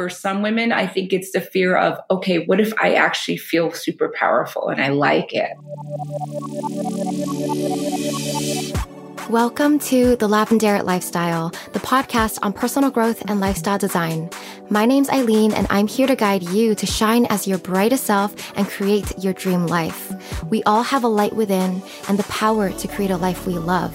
for some women, I think it's the fear of, okay, what if I actually feel super powerful and I like it? Welcome to The Lavendaire Lifestyle, the podcast on personal growth and lifestyle design. My name's Eileen, and I'm here to guide you to shine as your brightest self and create your dream life. We all have a light within and the power to create a life we love.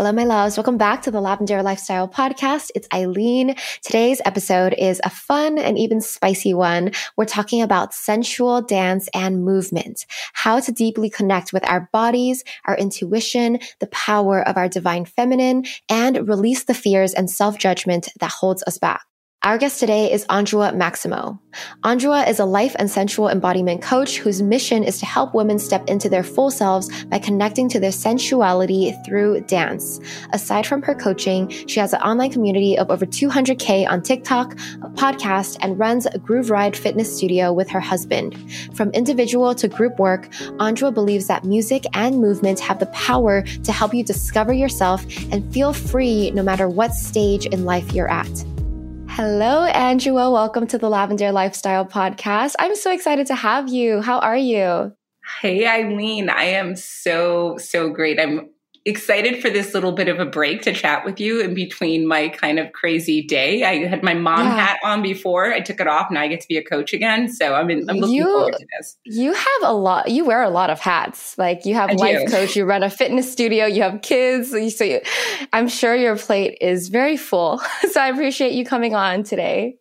Hello, my loves. Welcome back to the Lavendaire Lifestyle Podcast. It's Eileen. Today's episode is a fun and even spicy one. We're talking about sensual dance and movement, how to deeply connect with our bodies, our intuition, the power of our divine feminine, and release the fears and self judgment that holds us back. Our guest today is Anjua Maximo. Anjua is a life and sensual embodiment coach whose mission is to help women step into their full selves by connecting to their sensuality through dance. Aside from her coaching, she has an online community of over 200K on TikTok, a podcast, and runs a GrooveRyde fitness studio with her husband. From individual to group work, Anjua believes that music and movement have the power to help you discover yourself and feel free no matter what stage in life you're at. Hello, Anjua. Welcome to the Lavendaire Lifestyle Podcast. I'm so excited to have you. How are you? Hey, Eileen. I am so, so great. I'm excited for this little bit of a break to chat with you in between my kind of crazy day. I had my mom yeah. hat on before. I took it off. Now I get to be a coach again. So I'm, in, I'm looking you, forward to this. You have a lot. You wear a lot of hats. Like you have I life do. coach. You run a fitness studio. You have kids. So you, I'm sure your plate is very full. so I appreciate you coming on today.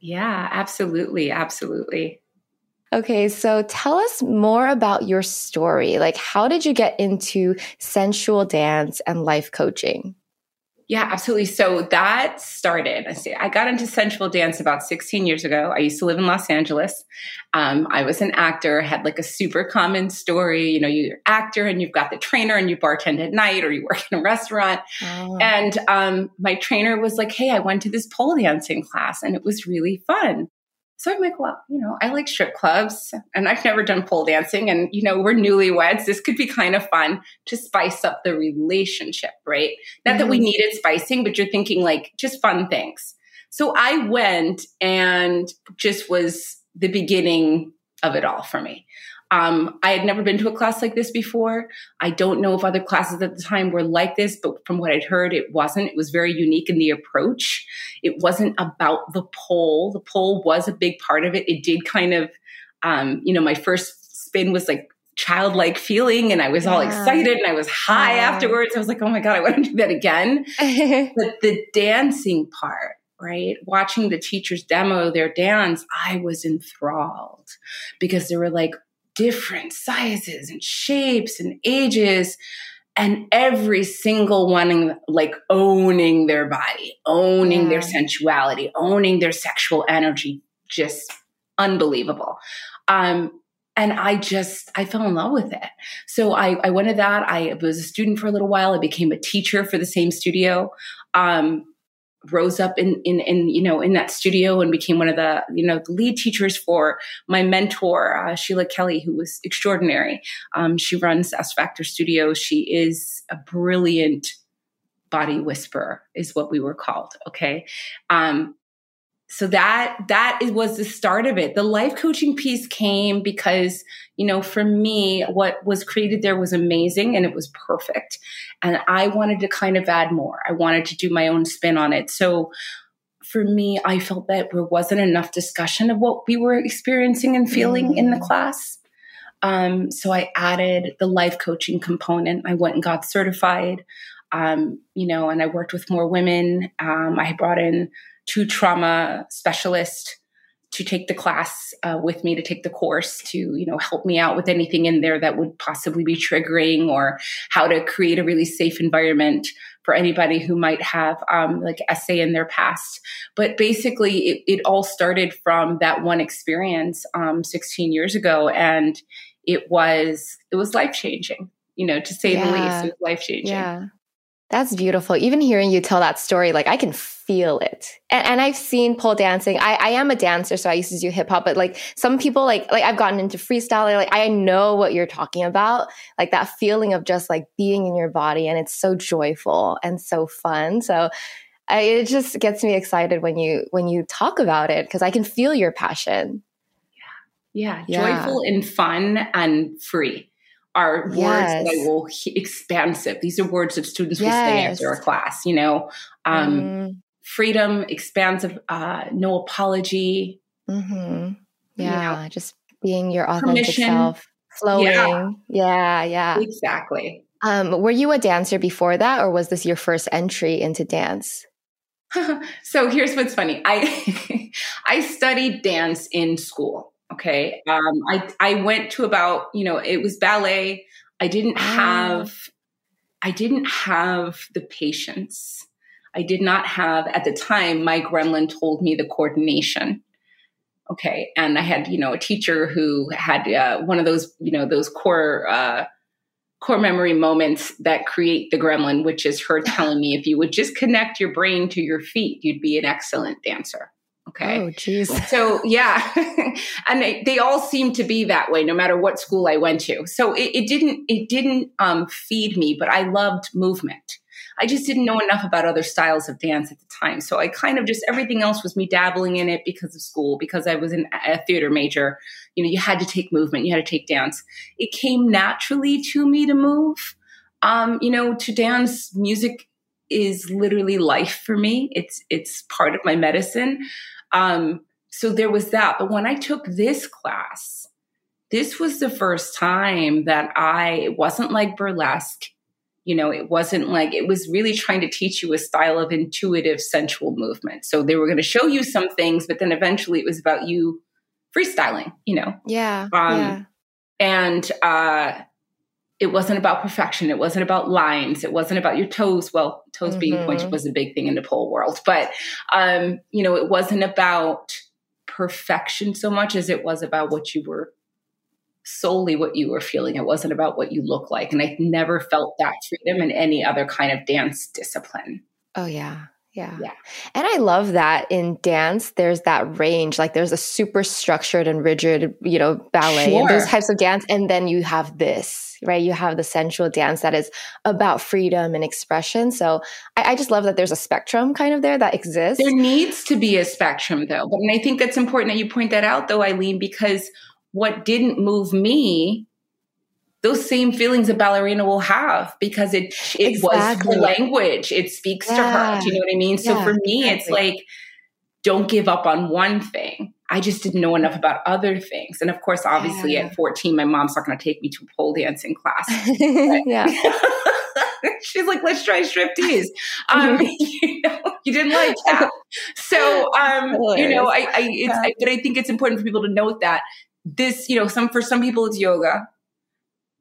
Yeah, absolutely, absolutely. Okay, so tell us more about your story. Like, how did you get into sensual dance and life coaching? Yeah, absolutely. So that started. I see. I got into sensual dance about 16 years ago. I used to live in Los Angeles. Um, I was an actor. Had like a super common story. You know, you're an actor and you've got the trainer and you bartend at night or you work in a restaurant. Oh. And um, my trainer was like, "Hey, I went to this pole dancing class and it was really fun." So I'm like, well, you know, I like strip clubs and I've never done pole dancing. And, you know, we're newlyweds. This could be kind of fun to spice up the relationship, right? Not mm-hmm. that we mm-hmm. needed spicing, but you're thinking like just fun things. So I went and just was the beginning of it all for me. Um, I had never been to a class like this before. I don't know if other classes at the time were like this, but from what I'd heard, it wasn't. It was very unique in the approach. It wasn't about the pole. The pole was a big part of it. It did kind of, um, you know, my first spin was like childlike feeling and I was all excited and I was high yeah. afterwards. I was like, oh my God, I want to do that again. but the dancing part, right? Watching the teachers demo their dance, I was enthralled because they were like, different sizes and shapes and ages and every single one like owning their body owning yeah. their sensuality owning their sexual energy just unbelievable. Um and i just i fell in love with it. So i i went to that. I was a student for a little while. I became a teacher for the same studio. Um rose up in, in, in, you know, in that studio and became one of the, you know, the lead teachers for my mentor, uh, Sheila Kelley, who was extraordinary. Um, she runs S Factor Studios. She is a brilliant body whisperer is what we were called. Okay. Um, so that that was the start of it. The life coaching piece came because you know for me what was created there was amazing and it was perfect. And i wanted to kind of add more. I wanted to do my own spin on it. So for me i felt that there wasn't enough discussion of what we were experiencing and feeling mm-hmm. in the mm. class. Um, so i added the life coaching component. I went and got certified. Um, you know and i worked with more women. Um, i brought in two trauma specialists to take the class uh, with me to take the course to you know help me out with anything in there that would possibly be triggering or how to create a really safe environment for anybody who might have um, like SA in their past. But basically it, it, all started from that one experience um, 16 years ago and it was it was life changing you know to say yeah. the least. It was life changing yeah That's beautiful. Even hearing you tell that story, like I can feel it. And, and I've seen pole dancing. I, I, am a dancer, so I used to do hip hop. But like some people, like like I've gotten into freestyle. Like I know what you're talking about. Like that feeling of just like being in your body, and it's so joyful and so fun. So I, it just gets me excited when you when you talk about it because I can feel your passion. Yeah, yeah, joyful and fun and free are words yes. that I will expansive. These are words that students yes. will say after a class. You know, um, mm. freedom, expansive, uh, no apology. Mm-hmm. Yeah, you know, just being your authentic permission. self, flowing. Yeah. yeah, yeah, exactly. Um, were you a dancer before that, or was this your first entry into dance? so here's what's funny. I I studied dance in school. Okay. Um, I, I went to about, you know, it was ballet. I didn't ah. have, I didn't have the patience. I did not have, at the time, my gremlin told me the coordination. Okay. And I had, you know, a teacher who had uh, one of those, you know, those core, uh, core memory moments that create the gremlin, which is her telling me if you would just connect your brain to your feet, you'd be an excellent dancer. Okay. Oh, geez. So yeah, and they, they, all seemed to be that way, no matter what school I went to. So it, it didn't it didn't um, feed me, but I loved movement. I just didn't know enough about other styles of dance at the time. So I kind of just everything else was me dabbling in it because of school, because I was in a theater major. You know, you had to take movement, you had to take dance. It came naturally to me to move. Um, you know, to dance, music is literally life for me. It's it's part of my medicine. Um, so there was that. But when I took this class, this was the first time that I, it wasn't like burlesque. You know, it wasn't like, it was really trying to teach you a style of intuitive sensual movement. So they were going to show you some things, but then eventually it was about you freestyling, you know? Yeah. Um, yeah. And, uh, it wasn't about perfection. It wasn't about lines. It wasn't about your toes. Well, toes mm-hmm. being pointed was a big thing in the pole world, but um, you know, it wasn't about perfection so much as it was about what you were solely what you were feeling. It wasn't about what you look like, and I never felt that freedom in any other kind of dance discipline. Oh yeah, yeah. Yeah. And I love that in dance, there's that range. Like there's a super structured and rigid, you know, ballet sure. and those types of dance. And then you have this, right? You have the sensual dance that is about freedom and expression. So I, I just love that there's a spectrum kind of there that exists. There needs to be a spectrum though. But and I think that's important that you point that out though, Eileen, because what didn't move me those same feelings a ballerina will have because it it exactly. was her language. It speaks yeah. to her. Do you know what I mean? So for me, exactly. it's like don't give up on one thing. I just didn't know enough about other things. And of course, obviously yeah. at 14, my mom's not going to take me to pole dancing class. yeah. She's like, let's try striptease. Um, you know, you didn't like that. So, um, you know, I, I, it's, I, but I think it's important for people to note that this, you know, some, for some people it's yoga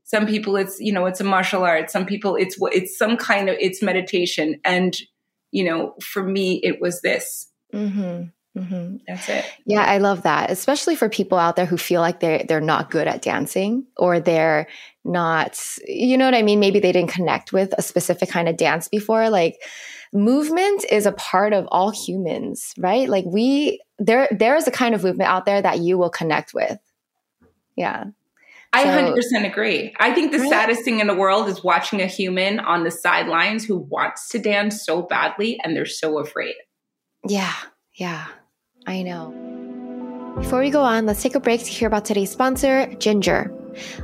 some people it's you know it's a martial art some people it's it's some kind of it's meditation and you know for me it was this mm-hmm. Mm-hmm. That's it. Yeah, I love that, especially for people out there who feel like they're they're not good at dancing or they're not, you know what I mean? Maybe they didn't connect with a specific kind of dance before. Like movement is a part of all humans, right? Like we there there is a kind of movement out there that you will connect with. Yeah. I so, 100% agree. I think the right? saddest thing in the world is watching a human on the sidelines who wants to dance so badly and they're so afraid. Yeah, yeah, I know. Before we go on, let's take a break to hear about today's sponsor, Jinjer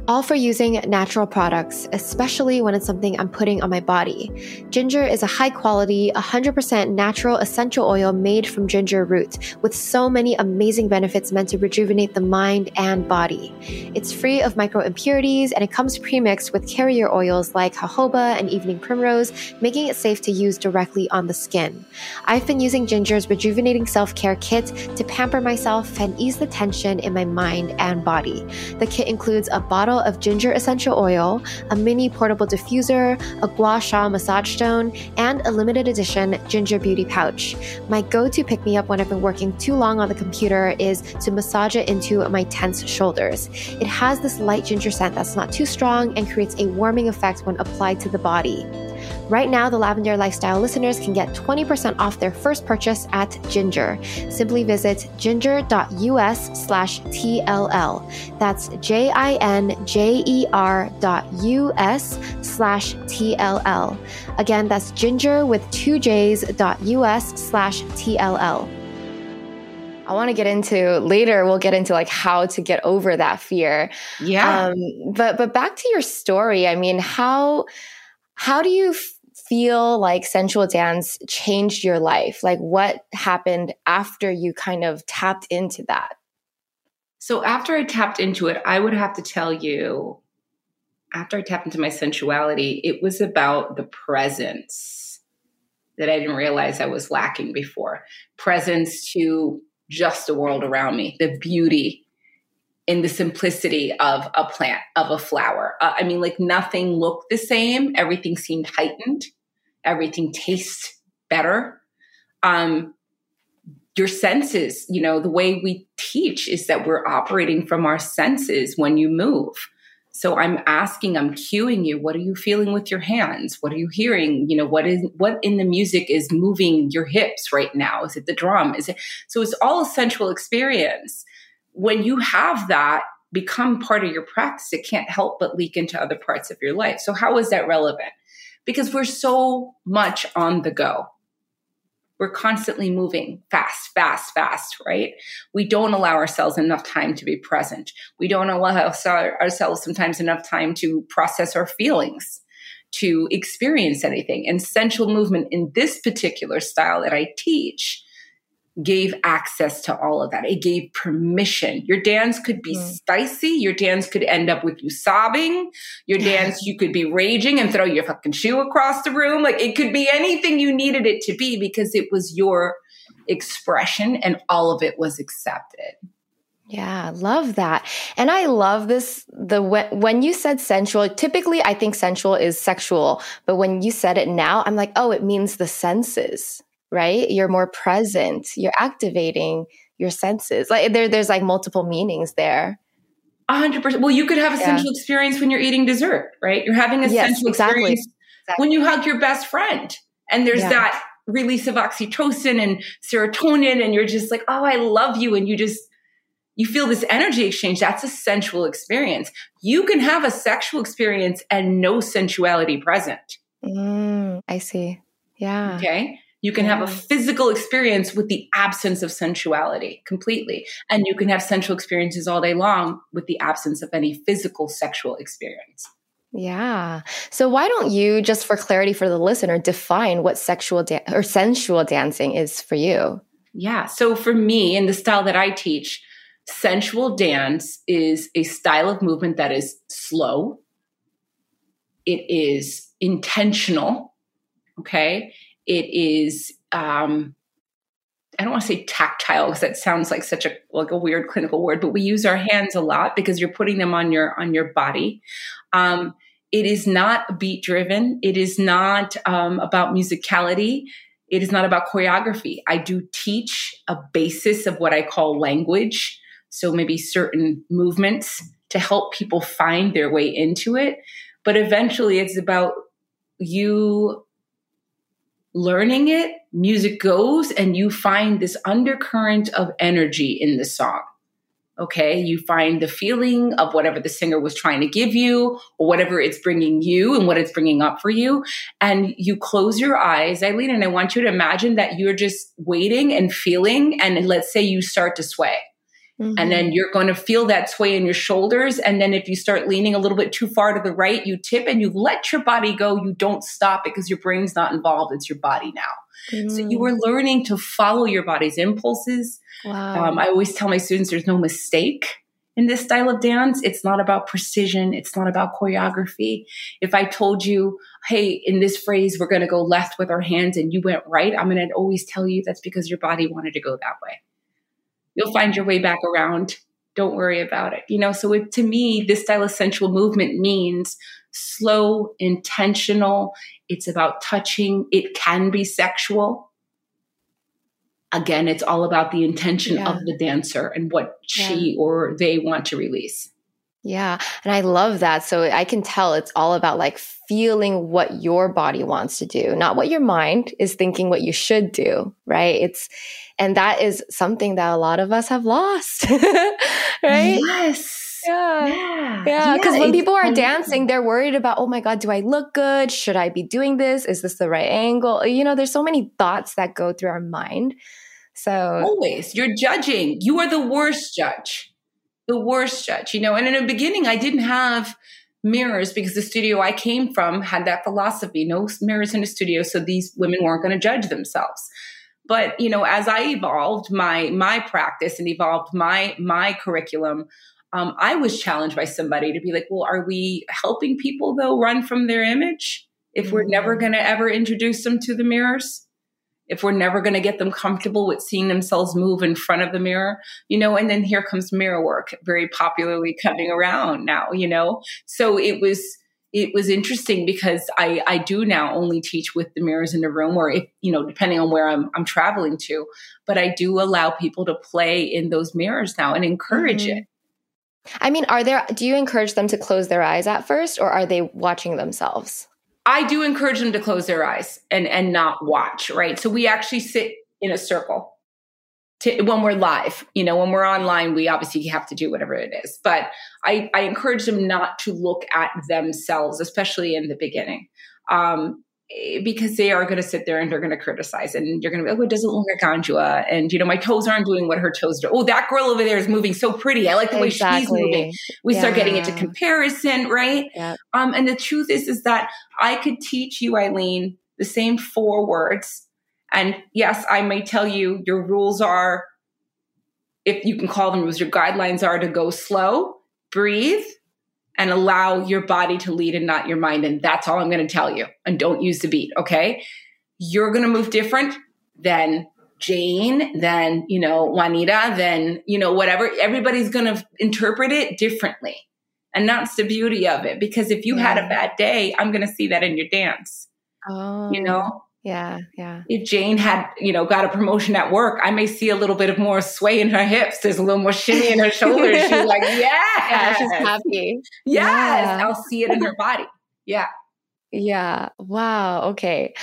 all for using natural products, especially when it's something I'm putting on my body. Jinjer is a high quality, 100% natural essential oil made from ginger root with so many amazing benefits meant to rejuvenate the mind and body. It's free of micro impurities and it comes premixed with carrier oils like jojoba and evening primrose, making it safe to use directly on the skin. I've been using Jinjer's rejuvenating self care kit to pamper myself and ease the tension in my mind and body. The kit includes a bottle of ginger essential oil, a mini portable diffuser, a gua sha massage stone, and a limited edition ginger beauty pouch. My go to pick me up when I've been working too long on the computer is to massage it into my tense shoulders. It has this light ginger scent that's not too strong and creates a warming effect when applied to the body. Right now, the Lavendaire Lifestyle listeners can get 20% off their first purchase at Jinjer. Simply visit jinjer.us slash TLL. That's J I N J E R dot US slash TLL. Again, that's jinjer with two J's dot US slash TLL. I want to get into later. We'll get into like how to get over that fear. Yeah. Um, but but back to your story. I mean, how how do you feel like sensual dance changed your life? Like what happened after you kind of tapped into that? So after I tapped into it, I would have to tell you, after I tapped into my sensuality, it was about the presence that I didn't realize I was lacking before. Presence to just the world around me, the beauty in the simplicity of a plant, of a flower. Uh, I mean, like nothing looked the same. Everything seemed heightened. Everything tastes better. Um, your senses, you know, the way we teach is that we're operating from our senses when you move. So I'm asking, I'm cueing you. What are you feeling with your hands? What are you hearing? You know, what is what in the music is moving your hips right now? Is it the drum? Is it so it's all a sensual experience. When you have that become part of your practice, it can't help but leak into other parts of your life. So how is that relevant? Because we're so much on the go. We're constantly moving fast, fast, fast, right? We don't allow ourselves enough time to be present. We don't allow ourselves sometimes enough time to process our feelings, to experience anything. And sensual movement in this particular style that I teach gave access to all of that. It gave permission. Your dance could be mm. spicy. Your dance could end up with you sobbing. Your dance, you could be raging and throw your fucking shoe across the room. Like it could be anything you needed it to be because it was your expression and all of it was accepted. Yeah, love that. And I love this the when, when you said sensual, typically I think sensual is sexual, but when you said it now, I'm like, "Oh, it means the senses." Right? You're more present. You're activating your senses. Like there, there's like multiple meanings there. A hundred percent. Well, you could have a yeah. sensual experience when you're eating dessert, right? You're having a yes, sensual exactly. experience exactly. when you hug your best friend, and there's yeah. that release of oxytocin and serotonin, and you're just like, oh, I love you, and you just you feel this energy exchange. That's a sensual experience. You can have a sexual experience and no sensuality present. Mm, I see. Yeah. Okay. You can have a mm. physical experience with the absence of sensuality completely. And you can have sensual experiences all day long with the absence of any physical sexual experience. Yeah. So why don't you just for clarity for the listener define what sexual da- or sensual dancing is for you? Yeah. So for me in the style that I teach, sensual dance is a style of movement that is slow. It is intentional, okay? It is um, I don't want to say tactile because that sounds like such a like a weird clinical word, but we use our hands a lot because you're putting them on your on your body. Um, it is not beat driven. It is not um, about musicality. It is not about choreography. I do teach a basis of what I call language. So maybe certain movements to help people find their way into it. But eventually it's about you learning it, music goes and you find this undercurrent of energy in the song. Okay. You find the feeling of whatever the singer was trying to give you or whatever it's bringing you and what it's bringing up for you. And you close your eyes, Eileen, and I want you to imagine that you're just waiting and feeling. And let's say you start to sway. Mm-hmm. And then you're going to feel that sway in your shoulders. And then if you start leaning a little bit too far to the right, you tip and you let your body go. You don't stop it because your brain's not involved. It's your body now. Mm-hmm. So you mm. are learning to follow your body's impulses. Wow. Um, I always tell my students there's no mistake in this style of dance. It's not about precision. It's not about choreography. If I told you, Hey, in this phrase, we're going to go left with our hands and you went right, I'm going to always tell you that's because your body wanted to go that way you'll find your way back around. Don't worry about it. You know, so it, to me, this style of sensual movement means slow, intentional. It's about touching. It can be sexual. Again, it's all about the intention yeah. of the dancer and what yeah. she or they want to release. Yeah. And I love that. So I can tell it's all about like feeling what your body wants to do, not what your mind is thinking what you should do. Right. It's, and that is something that a lot of us have lost. right. Yes. Yeah. Yeah. Because yeah, when people are dancing, they're worried about, oh my God, do I look good? Should I be doing this? Is this the right angle? You know, there's so many thoughts that go through our mind. So always you're judging. You are the worst judge the worst judge, you know. And in the beginning, I didn't have mirrors because the studio I came from had that philosophy no mirrors in the studio. So these women weren't going to judge themselves. But, you know, as I evolved my my practice and evolved my my curriculum, um, I was challenged by somebody to be like, well, are we helping people though run from their image if we're never mm. going to ever introduce them to the mirrors? If we're never going to get them comfortable with seeing themselves move in front of the mirror, you know, and then here comes mirror work, very popularly coming around now, you know. So it was it was interesting because I I do now only teach with the mirrors in the room or if, you know, depending on where I'm I'm traveling to, but I do allow people to play in those mirrors now and encourage mm-hmm. it. I mean, are there do you encourage them to close their eyes at first or are they watching themselves? I do encourage them to close their eyes and and not watch, right? So we actually sit in a circle to, when we're live. You know, when we're online, we obviously have to do whatever it is. But I, I encourage them not to look at themselves, especially in the beginning. Um, because they are going to sit there and they're going to criticize and you're going to be, oh, it doesn't look like Anjua. And, you know, my toes aren't doing what her toes do. Oh, that girl over there is moving so pretty. I like the exactly. way she's moving. We yeah. start getting into comparison, right? Yeah. Um, and the truth is, is that I could teach you, Eileen, the same four words. And yes, I may tell you your rules are, if you can call them rules, your guidelines are to go slow, breathe, and allow your body to lead and not your mind. And that's all I'm going to tell you. And don't use the beat. Okay. You're going to move different than Jane, than, you know, Juanita, than, you know, whatever. Everybody's going to interpret it differently. And that's the beauty of it. Because if you yeah. had a bad day, I'm going to see that in your dance. Oh. You know? Yeah, yeah. If Jane had, you know, got a promotion at work, I may see a little bit of more sway in her hips. There's a little more shimmy in her shoulders. She's like, yeah, yeah she's happy. Yes, yeah. I'll see it in her body. Yeah. Yeah. Wow. Okay.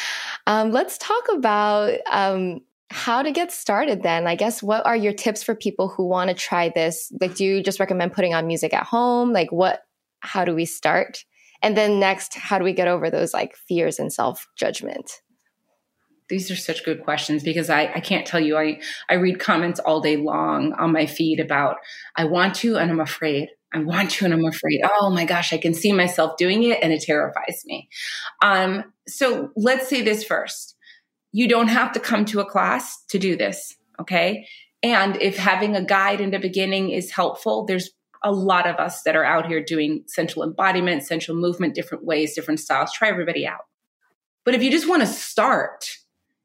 Um, let's talk about um, how to get started then. I guess what are your tips for people who want to try this? Like, do you just recommend putting on music at home? Like, what, how do we start? And then next, how do we get over those like fears and self judgment? These are such good questions because I, I can't tell you I, I read comments all day long on my feed about I want to and I'm afraid. I want to and I'm afraid. Oh my gosh, I can see myself doing it and it terrifies me. Um, so let's say this first. You don't have to come to a class to do this, okay? And if having a guide in the beginning is helpful, there's a lot of us that are out here doing sensual embodiment, sensual movement, different ways, different styles. Try everybody out. But if you just want to start,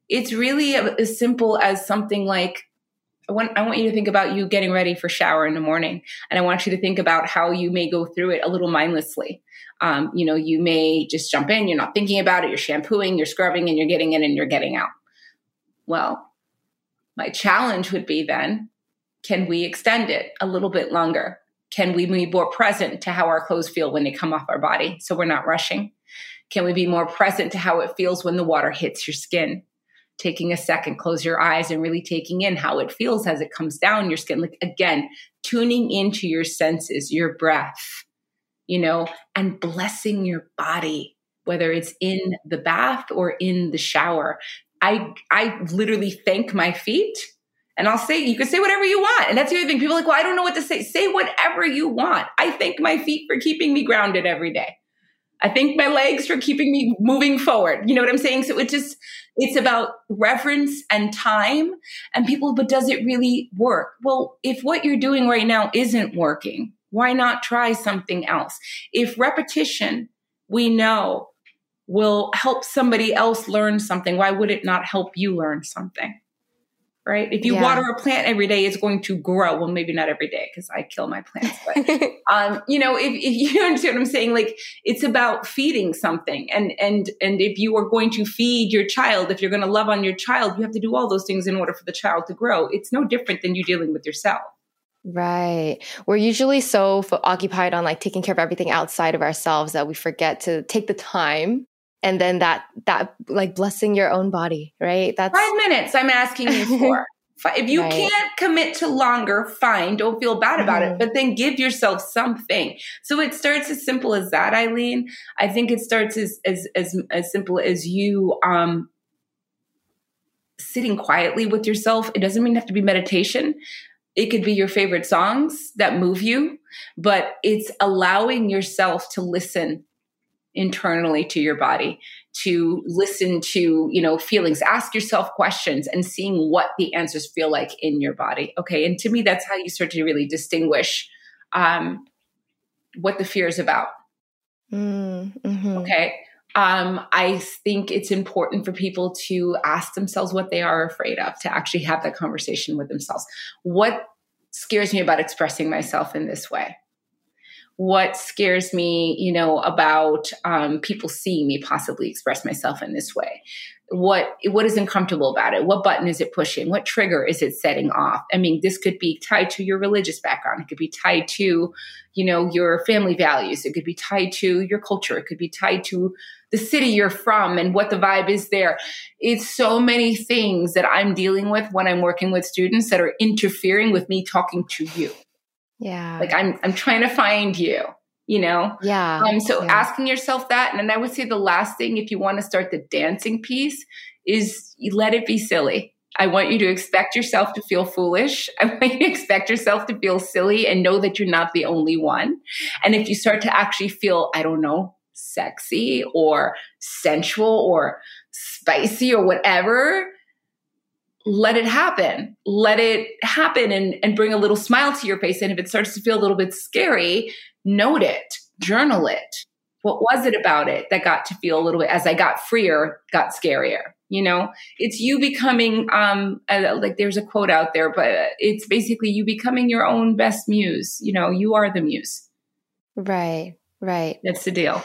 it's really as simple as something like I want, I want you to think about you getting ready for shower in the morning. And I want you to think about how you may go through it a little mindlessly. Um, you know, you may just jump in, you're not thinking about it, you're shampooing, you're scrubbing, and you're getting in and you're getting out. Well, my challenge would be then can we extend it a little bit longer? Can we be more present to how our clothes feel when they come off our body so we're not rushing? Can we be more present to how it feels when the water hits your skin? Taking a second, close your eyes and really taking in how it feels as it comes down your skin. Like again, tuning into your senses, your breath, you know, and blessing your body, whether it's in the bath or in the shower. I I literally thank my feet. And I'll say, you can say whatever you want. And that's the other thing. People are like, well, I don't know what to say. Say whatever you want. I thank my feet for keeping me grounded every day. I thank my legs for keeping me moving forward. You know what I'm saying? So it just, it's about reference and time and people, but does it really work? Well, if what you're doing right now isn't working, why not try something else? If repetition, we know will help somebody else learn something, why would it not help you learn something? Right? If you yeah. water a plant every day, it's going to grow. Well, maybe not every day because I kill my plants, but um, you know, if, if you understand what I'm saying, like it's about feeding something, and and and if you are going to feed your child, if you're going to love on your child, you have to do all those things in order for the child to grow. It's no different than you dealing with yourself. Right. We're usually so occupied on like taking care of everything outside of ourselves that we forget to take the time and then that that like blessing your own body, right? That's 5 minutes I'm asking you for. If you right. can't commit to longer, fine. Don't feel bad about mm-hmm. it, but then give yourself something. So it starts as simple as that, Eileen. I think it starts as as as, as simple as you um sitting quietly with yourself. It doesn't mean have to be meditation. It could be your favorite songs that move you, but it's allowing yourself to listen internally to your body to listen to you know feelings ask yourself questions and seeing what the answers feel like in your body okay and to me that's how you start to really distinguish um, what the fear is about mm, mm-hmm. okay um, I think it's important for people to ask themselves what they are afraid of, to actually have that conversation with themselves. What scares me about expressing myself in this way? What scares me, you know, about um, people seeing me possibly express myself in this way? what what is uncomfortable about it? What button is it pushing? What trigger is it setting off? I mean this could be tied to your religious background. It could be tied to you know your family values. It could be tied to your culture. It could be tied to the city you're from and what the vibe is there. It's so many things that i'm dealing with when i'm working with students that are interfering with me talking to you yeah like i'm i'm trying to find you you know? Yeah. Um, so yeah. asking yourself that. And then I would say the last thing, if you want to start the dancing piece, is you let it be silly. I want you to expect yourself to feel foolish. I want you to expect yourself to feel silly and know that you're not the only one. And if you start to actually feel, I don't know, sexy or sensual or spicy or whatever, let it happen. Let it happen and, and bring a little smile to your face. And if it starts to feel a little bit scary, note it, journal it. What was it about it that got to feel a little bit as I got freer, got scarier? You know, it's you becoming, um, like there's a quote out there, but it's basically you becoming your own best muse. You know, you are the muse. Right, right. That's the deal.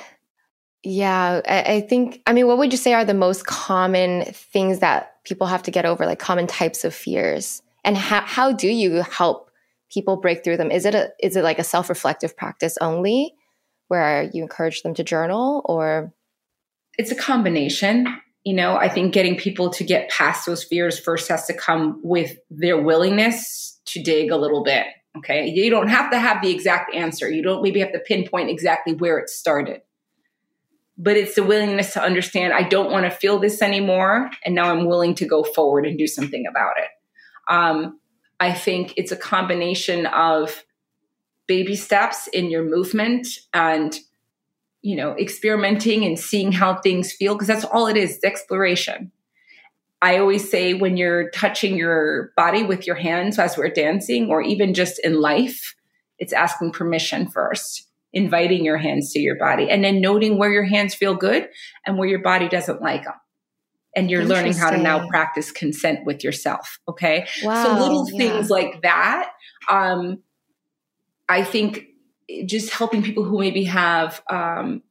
Yeah, I, I think, I mean, what would you say are the most common things that people have to get over, like common types of fears? And how, how do you help people break through them? Is it a is it like a self reflective practice only, where you encourage them to journal, or it's a combination. You know, I think getting people to get past those fears first has to come with their willingness to dig a little bit. Okay, you don't have to have the exact answer. You don't maybe have to pinpoint exactly where it started but it's the willingness to understand I don't want to feel this anymore. And now I'm willing to go forward and do something about it. Um, I think it's a combination of baby steps in your movement and you know experimenting and seeing how things feel because that's all it is it's exploration i always say when you're touching your body with your hands as we're dancing or even just in life it's asking permission first inviting your hands to your body and then noting where your hands feel good and where your body doesn't like them and you're learning how to now practice consent with yourself. Okay. Wow, so little things yeah. like that. Um, I think just helping people who maybe have, um,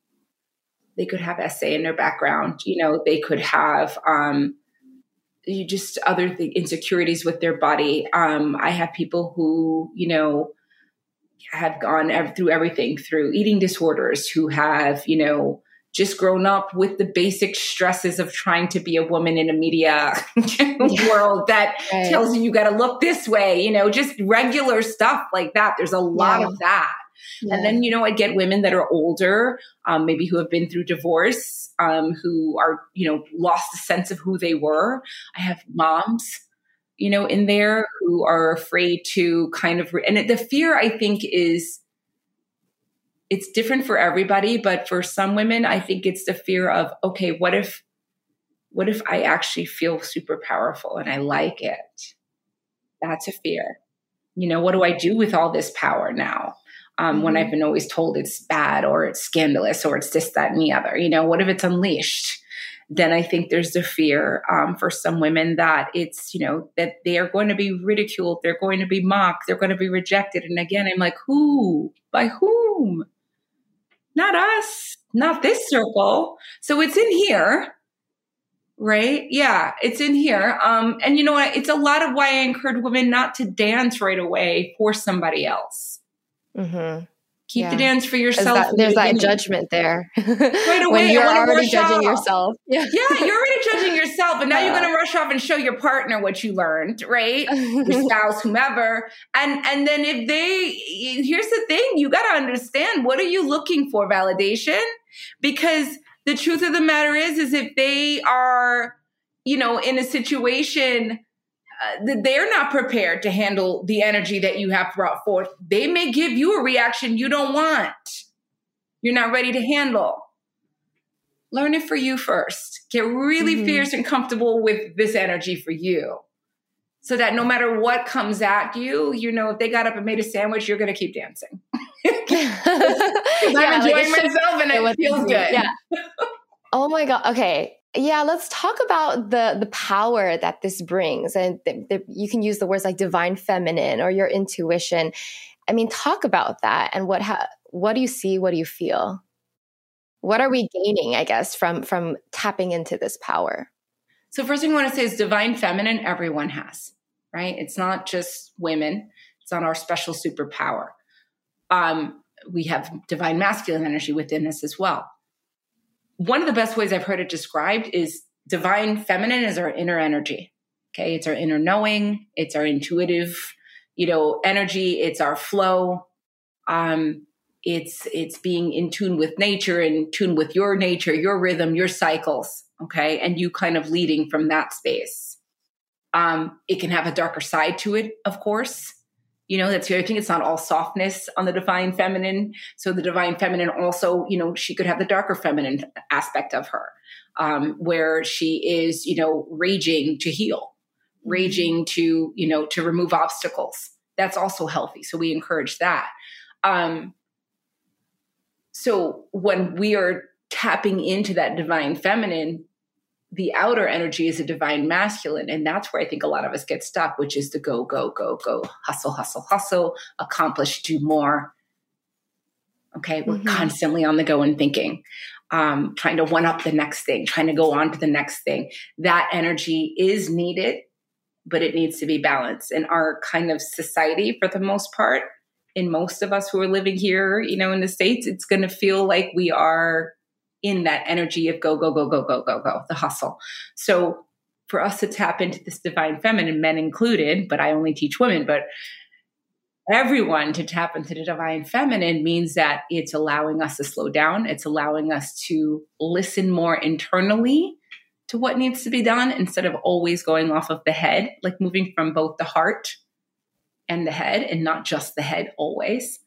they could have SA in their background, you know, they could have, um, you just other th- insecurities with their body. Um, I have people who, you know, have gone through everything through eating disorders, who have, you know, just grown up with the basic stresses of trying to be a woman in a media world that right. tells you you got to look this way, you know, just regular stuff like that. There's a lot yeah. of that. Yeah. And then, you know, I get women that are older, um, maybe who have been through divorce, um, who are, you know, lost the sense of who they were. I have moms, you know, in there who are afraid to kind of, re- and the fear I think is, it's different for everybody, but for some women, I think it's the fear of, okay, what if, what if I actually feel super powerful and I like it? That's a fear. You know, what do I do with all this power now? Um, mm-hmm. When I've been always told it's bad or it's scandalous or it's this, that, and the other. You know, what if it's unleashed? Then I think there's the fear um, for some women that it's, you know, that they are going to be ridiculed, they're going to be mocked, they're going to be rejected. And again, I'm like, who? By whom? not us, not this circle. So it's in here, right? Yeah, it's in here. Um, and you know what? It's a lot of why I encourage women not to dance right away for somebody else. Mm-hmm. Keep yeah. the dance for yourself. That, there's that judgment there. Right away, when you're already judging off. yourself. Yeah. yeah, you're already judging yourself, and now you're going to rush off and show your partner what you learned, right? Your spouse, whomever. And and then if they, here's the thing: you got to understand what are you looking for? Validation, because the truth of the matter is, is if they are, you know, in a situation uh, they're not prepared to handle the energy that you have brought forth. They may give you a reaction you don't want. You're not ready to handle. Learn it for you first. Get really mm-hmm. fierce and comfortable with this energy for you. So that no matter what comes at you, you know, if they got up and made a sandwich, you're going to keep dancing. I'm enjoying like myself and it, it feels good. Yeah. oh my God. Okay yeah let's talk about the the power that this brings and th- th- you can use the words like divine feminine or your intuition. I mean talk about that and what ha- what do you see? What do you feel? What are we gaining i guess from from tapping into this power? So first thing i want to say is divine feminine everyone has right? It's not just women. It's not our special superpower. Um we have divine masculine energy within us as well one of the best ways I've heard it described is divine feminine is our inner energy. Okay. It's our inner knowing. It's our intuitive, you know, energy. It's our flow. Um, it's, it's being in tune with nature, in tune with your nature, your rhythm, your cycles. Okay. And you kind of leading from that space. Um, it can have a darker side to it, of course. You know, that's the other thing. It's not all softness on the divine feminine. So the divine feminine also, you know, she could have the darker feminine aspect of her, um, where she is, you know, raging to heal, mm-hmm. raging to, you know, to remove obstacles. That's also healthy. So we encourage that. Um, so when we are tapping into that divine feminine, the outer energy is a divine masculine. And that's where I think a lot of us get stuck, which is to go, go, go, go, hustle, hustle, hustle, accomplish, do more. Okay. We're mm-hmm. constantly on the go and thinking, um, trying to one up the next thing, trying to go on to the next thing. That energy is needed, but it needs to be balanced. In our kind of society, for the most part, in most of us who are living here, you know, in the States, it's going to feel like we are in that energy of go, go, go, go, go, go, go, the hustle. So for us to tap into this divine feminine, men included, but I only teach women, but everyone to tap into the divine feminine means that it's allowing us to slow down. It's allowing us to listen more internally to what needs to be done instead of always going off of the head, like moving from both the heart and the head and not just the head always.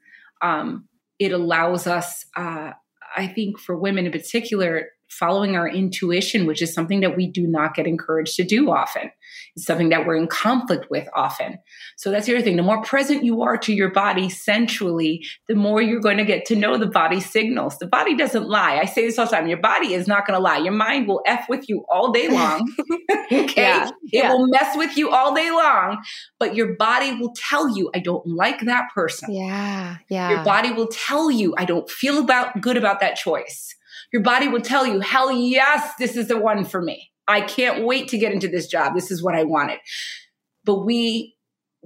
Um, it allows us uh, I think for women in particular, following our intuition, which is something that we do not get encouraged to do often. It's something that we're in conflict with often. So that's the other thing. The more present you are to your body sensually, the more you're going to get to know the body signals. The body doesn't lie. I say this all the time. Your body is not going to lie. Your mind will F with you all day long. okay. Yeah, it yeah. will mess with you all day long, but your body will tell you, I don't like that person. Yeah. Yeah. Your body will tell you, I don't feel about good about that choice your body will tell you, hell yes, this is the one for me. I can't wait to get into this job. This is what I wanted. But we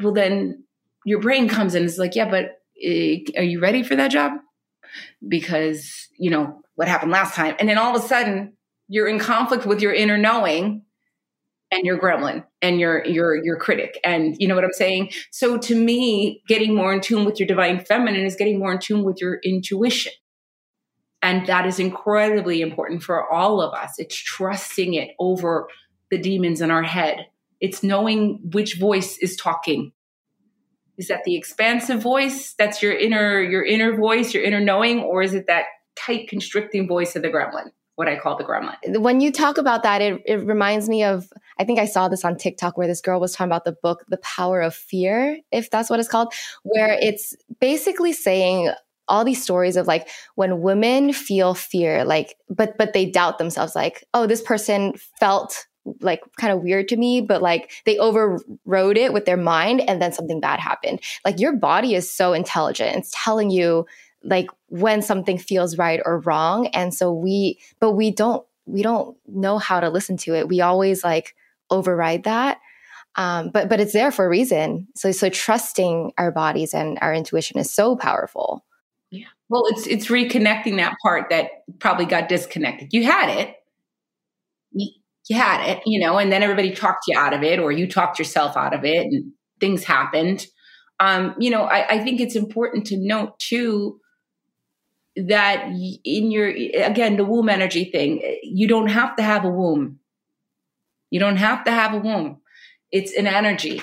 will then, your brain comes in and is like, yeah, but uh, are you ready for that job? Because, you know, what happened last time. And then all of a sudden, you're in conflict with your inner knowing and your gremlin and your your your critic and you know what i'm saying so to me getting more in tune with your divine feminine is getting more in tune with your intuition and that is incredibly important for all of us. It's trusting it over the demons in our head. It's knowing which voice is talking. Is that the expansive voice? That's your inner, your inner voice, your inner knowing, or is it that tight constricting voice of the gremlin? What I call the gremlin. When you talk about that, it, it reminds me of I think I saw this on TikTok where this girl was talking about the book The Power of Fear, if that's what it's called, where it's basically saying all these stories of like when women feel fear like but but they doubt themselves like oh this person felt like kind of weird to me but like they overrode it with their mind and then something bad happened like your body is so intelligent it's telling you like when something feels right or wrong and so we but we don't we don't know how to listen to it. We always like override that. Um, but but it's there for a reason. So so trusting our bodies and our intuition is so powerful. Well, it's it's reconnecting that part that probably got disconnected. You had it. You, had it, you know, and then everybody talked you out of it, or you talked yourself out of it, and things happened. Um, you know, I, I think it's important to note too that in your again the womb energy thing, you don't have to have a womb. You don't have to have a womb. It's an energy.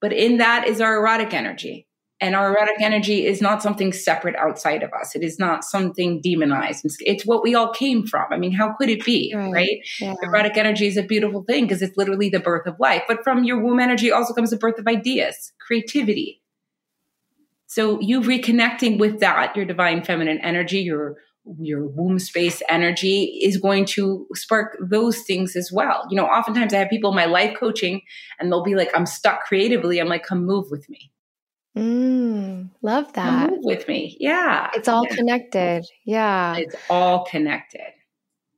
But in that is our erotic energy. And our erotic energy is not something separate outside of us. It is not something demonized. It's, what we all came from. I mean, how could it be, right? right? Yeah. Erotic energy is a beautiful thing because it's literally the birth of life. But from your womb energy also comes the birth of ideas, creativity. So you reconnecting with that, your divine feminine energy, your your womb space energy is going to spark those things as well. You know, oftentimes I have people in my life coaching and they'll be like, I'm stuck creatively. I'm like, come move with me. Mm, love that. Come move with me. Yeah. It's all yeah. connected. Yeah. It's all connected.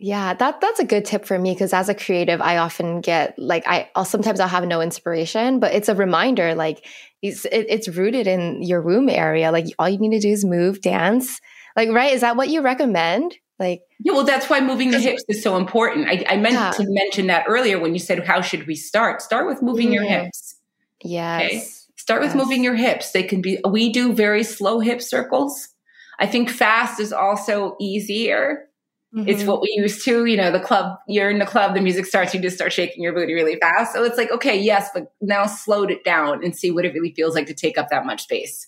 Yeah, that that's a good tip for me because as a creative, I often get like I I'll, sometimes I'll have no inspiration, but it's a reminder like it's it, it's rooted in your womb area. Like all you need to do is move, dance, like, right? Is that what you recommend? Like, yeah, well, that's why moving the hips is so important. I, I meant yeah. to mention that earlier when you said, How should we start? Start with moving your hips. Yes. Okay? Start with yes. moving your hips. They can be, we do very slow hip circles. I think fast is also easier. Mm-hmm. It's what we used to, you know, the club, you're in the club, the music starts, you just start shaking your booty really fast. So it's like, okay, yes, but now slow it down and see what it really feels like to take up that much space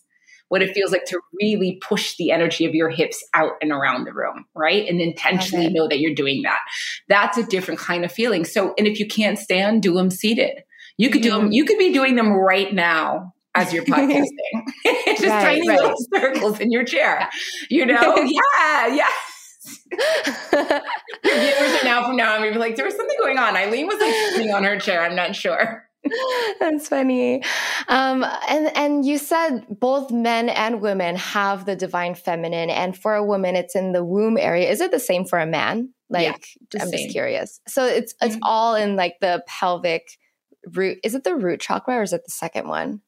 what it feels like to really push the energy of your hips out and around the room, right? And intentionally okay. know that you're doing that. That's a different kind of feeling. So, and if you can't stand, do them seated. You could do them, mm-hmm. you could be doing them right now as you're podcasting. Just right, tiny right. little circles in your chair. You know? yeah, yeah. Your viewers are now from now on, maybe like, there was something going on. Eileen was like sitting on her chair. I'm not sure. That's funny. Um, and and you said both men and women have the divine feminine, and for a woman, it's in the womb area. Is it the same for a man? Like, yeah, I'm same. just curious. So it's it's mm-hmm. all in like the pelvic root. Is it the root chakra or is it the second one?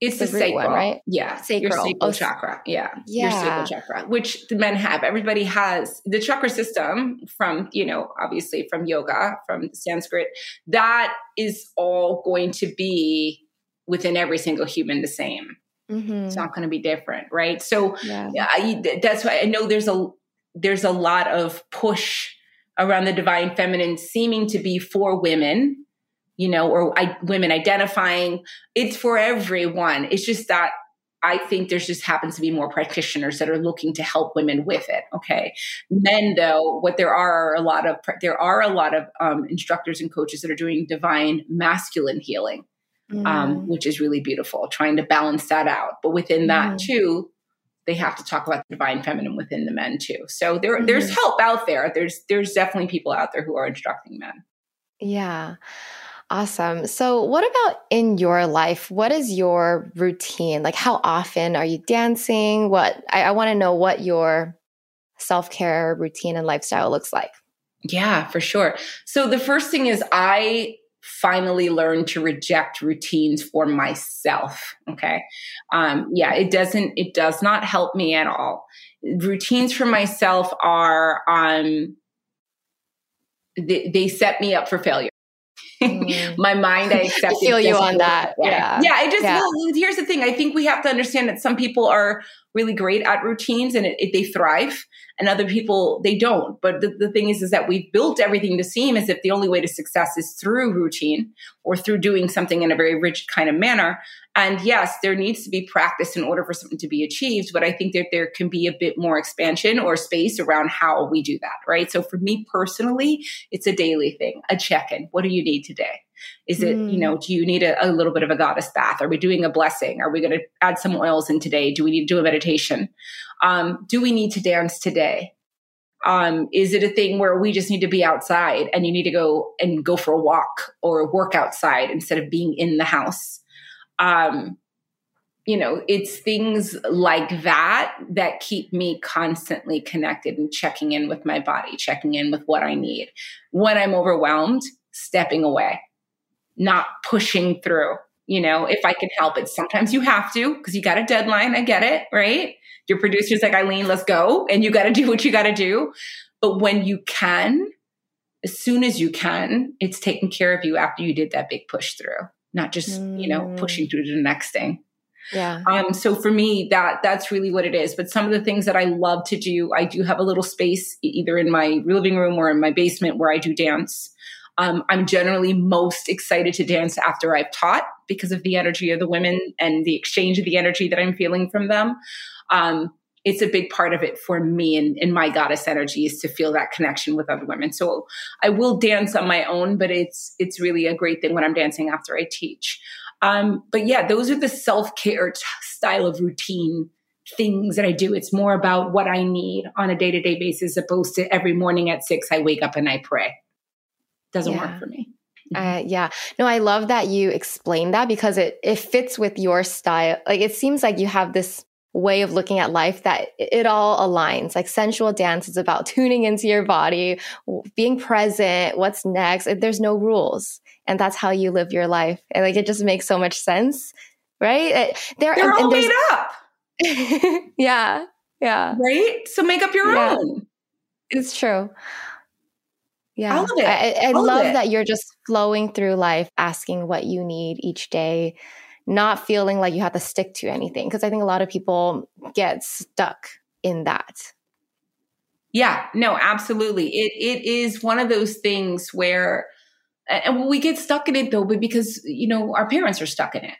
It's the, the sacral, one, right? Yeah, sacral. Your sacral oh, chakra. Yeah. yeah, your sacral chakra, which the men have. Everybody has the chakra system from you know, obviously from yoga, from Sanskrit. That is all going to be within every single human the same. Mm-hmm. It's not going to be different, right? So yeah. I, that's why I know there's a there's a lot of push around the divine feminine seeming to be for women you know, or I, women identifying. It's for everyone. It's just that I think there's just happens to be more practitioners that are looking to help women with it. Okay, men though, what there are, are a lot of there are a lot of um, instructors and coaches that are doing divine masculine healing, um, mm. um, which is really beautiful. Trying to balance that out, but within that mm. too, they have to talk about the divine feminine within the men too. So there, mm. there's help out there. There's there's definitely people out there who are instructing men. Yeah. Awesome. So, what about in your life? What is your routine? Like, how often are you dancing? What I, I want to know what your self care routine and lifestyle looks like. Yeah, for sure. So, the first thing is I finally learned to reject routines for myself. Okay. Um, yeah, it doesn't, it does not help me at all. Routines for myself are, um, they, they set me up for failure. Mm. my mind, I accept. Feel you on that. Yeah. Yeah. I just, yeah. Well, here's the thing. I think we have to understand that some people are really great at routines and it, it, they thrive and other people, they don't. But the, the thing is, is that we've built everything to seem as if the only way to success is through routine or through doing something in a very rigid kind of manner. And yes, there needs to be practice in order for something to be achieved. But I think that there can be a bit more expansion or space around how we do that, right? So for me personally, it's a daily thing, a check in. What do you need today? Is it, mm. you know, do you need a, a, little bit of a goddess bath? Are we doing a blessing? Are we going to add some oils in today? Do we need to do a meditation? Um, do we need to dance today? Um, is it a thing where we just need to be outside and you need to go and go for a walk or work outside instead of being in the house? Um, you know, it's things like that that keep me constantly connected and checking in with my body, checking in with what I need. When I'm overwhelmed, stepping away, not pushing through. You know, if I can help it, sometimes you have to because you got a deadline. I get it, right? Your producer's like, Eileen, let's go. And you got to do what you got to do. But when you can, as soon as you can, it's taking care of you after you did that big push through, not just, mm. you know, pushing through to the next thing. Yeah. Um, so for me, that that's really what it is. But some of the things that I love to do, I do have a little space either in my living room or in my basement where I do dance. Um, I'm generally most excited to dance after I've taught because of the energy of the women and the exchange of the energy that I'm feeling from them. Um, it's a big part of it for me and, and my goddess energy is to feel that connection with other women. So I will dance on my own, but it's it's really a great thing when I'm dancing after I teach. Um, but yeah, those are the self care t- style of routine things that I do. It's more about what I need on a day to day basis, opposed to every morning at six, I wake up and I pray. Doesn't yeah. work for me. Uh, yeah. No, I love that you explain that because it, it fits with your style. Like it seems like you have this way of looking at life that it all aligns. Like sensual dance is about tuning into your body, being present, what's next. There's no rules and that's how you live your life. And like it just makes so much sense, right? It, there, They're and, all made up. yeah, yeah. Right. So make up your yeah. own. It's true. Yeah, I love it. I, I love it. that you're just flowing through life, asking what you need each day, not feeling like you have to stick to anything. Because I think a lot of people get stuck in that. Yeah, no, absolutely. It it is one of those things where and we get stuck in it though, but because, you know, our parents are stuck in it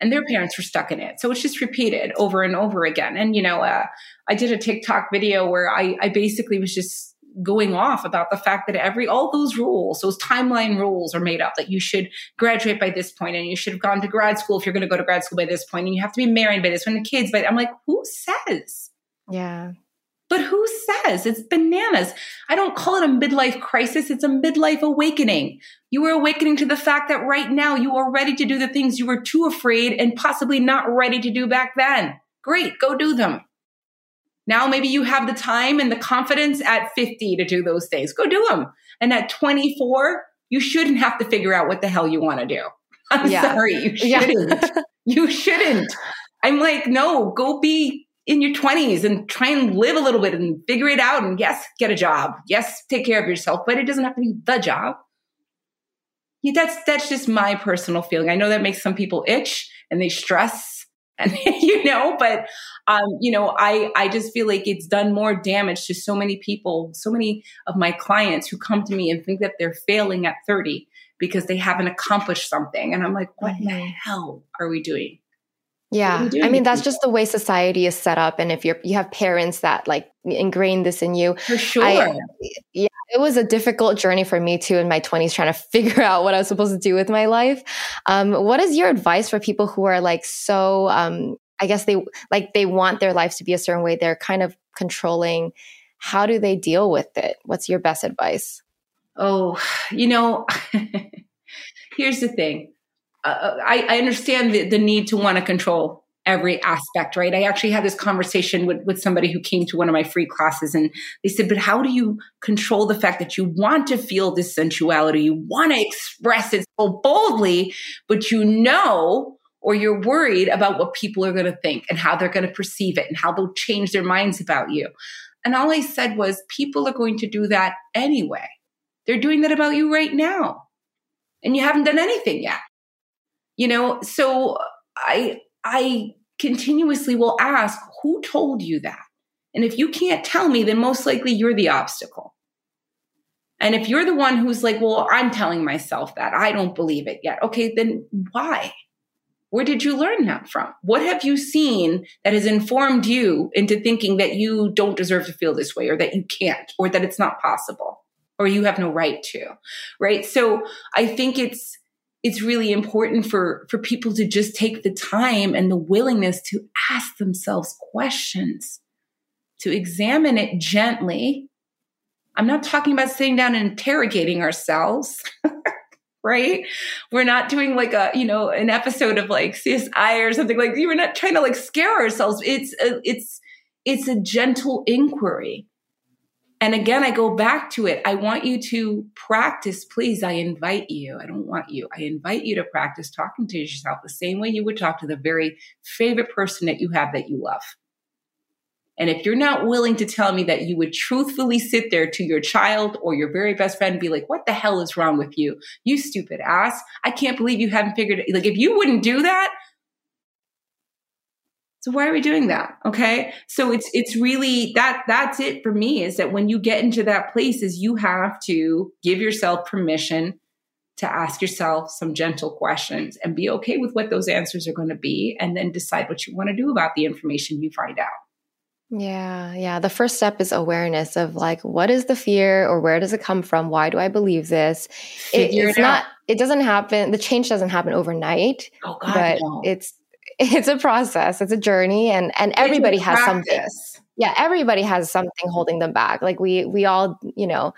and their parents were stuck in it. So it's just repeated over and over again. And, you know, uh, I did a TikTok video where I, I basically was just going off about the fact that every, all those rules, those timeline rules are made up that you should graduate by this point and you should have gone to grad school if you're going to go to grad school by this point and you have to be married by this when the kids, but I'm like, who says? Yeah. But who says it's bananas? I don't call it a midlife crisis. It's a midlife awakening. You are awakening to the fact that right now you are ready to do the things you were too afraid and possibly not ready to do back then. Great, go do them. Now maybe you have the time and the confidence at 50 to do those things. Go do them. And at 24, you shouldn't have to figure out what the hell you want to do. I'm yeah. sorry, you shouldn't. Yeah. you shouldn't. I'm like, no, go be in your 20s and try and live a little bit and figure it out. And yes, get a job. Yes, take care of yourself, but it doesn't have to be the job. Yeah, that's that's just my personal feeling. I know that makes some people itch and they stress and you know, but um, you know, I I just feel like it's done more damage to so many people, so many of my clients who come to me and think that they're failing at 30 because they haven't accomplished something. And I'm like, what the mm-hmm. hell are we doing? Yeah. I mean, that's just the way society is set up. And if you're, you have parents that like ingrain this in you. For sure. I, yeah. It was a difficult journey for me too in my 20s, trying to figure out what I was supposed to do with my life. Um, what is your advice for people who are like so, um, I guess they like they want their lives to be a certain way. They're kind of controlling. How do they deal with it? What's your best advice? Oh, you know, here's the thing uh, I, I, understand the, the need to want to control every aspect, right? I actually had this conversation with, with somebody who came to one of my free classes and they said, but how do you control the fact that you want to feel this sensuality? You want to express it so boldly, but you know, or you're worried about what people are going to think and how they're going to perceive it and how they'll change their minds about you. And all I said was, people are going to do that anyway. They're doing that about you right now. And you haven't done anything yet you know so i i continuously will ask who told you that and if you can't tell me then most likely you're the obstacle and if you're the one who's like well i'm telling myself that i don't believe it yet okay then why where did you learn that from? What have you seen that has informed you into thinking that you don't deserve to feel this way or that you can't or that it's not possible or you have no right to? Right. So I think it's, it's really important for for people to just take the time and the willingness to ask themselves questions to examine it gently i'm not talking about sitting down and interrogating ourselves right? We're not doing like a, you know, an episode of like CSI or something like we're not trying to like scare ourselves. It's a, it's it's a gentle inquiry. And again, I go back to it. I want you to practice, please. I invite you. I don't want you. I invite you to practice talking to yourself the same way you would talk to the very favorite person that you have that you love. And if you're not willing to tell me that you would truthfully sit there to your child or your very best friend and be like, what the hell is wrong with you? You stupid ass. I can't believe you haven't figured it. Like, if you wouldn't do that, so why are we doing that? Okay. So it's, it's really that, that's it for me is that when you get into that place is you have to give yourself permission to ask yourself some gentle questions and be okay with what those answers are going to be and then decide what you want to do about the information you find out. Yeah, yeah. The first step is awareness of like, what is the fear or where does it come from? Why do I believe this? It, it's it not, it doesn't happen, the change doesn't happen overnight. Oh, God, but no. it's, it's a process, it's a journey, and and everybody has something. Yeah, everybody has something holding them back. Like we we all, you know,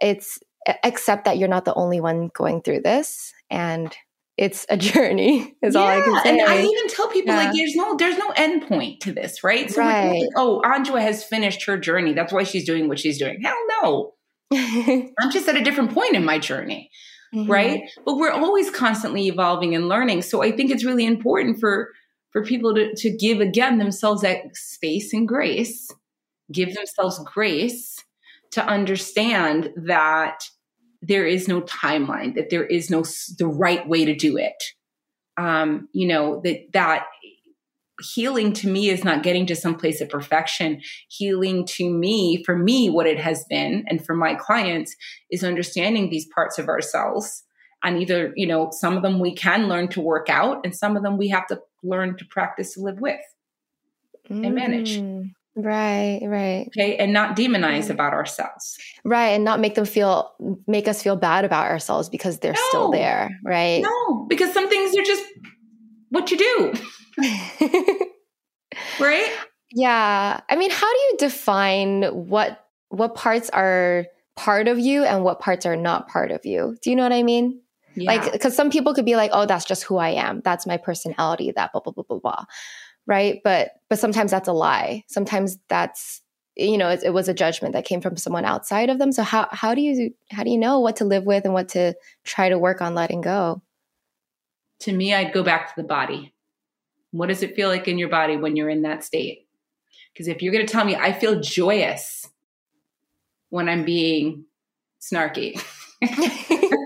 it's except that you're not the only one going through this, and it's a journey is yeah, all I can say. And I even tell people yeah. like there's no there's no end point to this, right? So right. Like, oh, Anjua has finished her journey. That's why she's doing what she's doing. Hell no. I'm just at a different point in my journey. Mm-hmm. Right. But we're always constantly evolving and learning. So I think it's really important for for people to, to give again themselves that space and grace, give themselves grace to understand that there is no timeline, that there is no the right way to do it. Um, you know that that healing to me is not getting to some place of perfection. Healing to me, for me, what it has been, and for my clients, is understanding these parts of ourselves. And either, you know, some of them we can learn to work out, and some of them we have to learn to practice to live with and manage. Mm. Right, right. Okay. And not demonize mm. about ourselves. Right. And not make them feel, make us feel bad about ourselves because they're no, still there. Right. No, because some things are just what you do. right. Yeah. I mean, how do you define what, what parts are part of you and what parts are not part of you? Do you know what I mean? Yeah. Like, because some people could be like, oh, that's just who I am. That's my personality, that blah, blah, blah, blah, blah right? But but sometimes that's a lie. Sometimes that's you know it, it, was a judgment that came from someone outside of them. So how how do you how do you know what to live with and what to try to work on letting go? To me i'd go back to the body. What does it feel like in your body when you're in that state? Because if you're going to tell me i feel joyous when i'm being snarky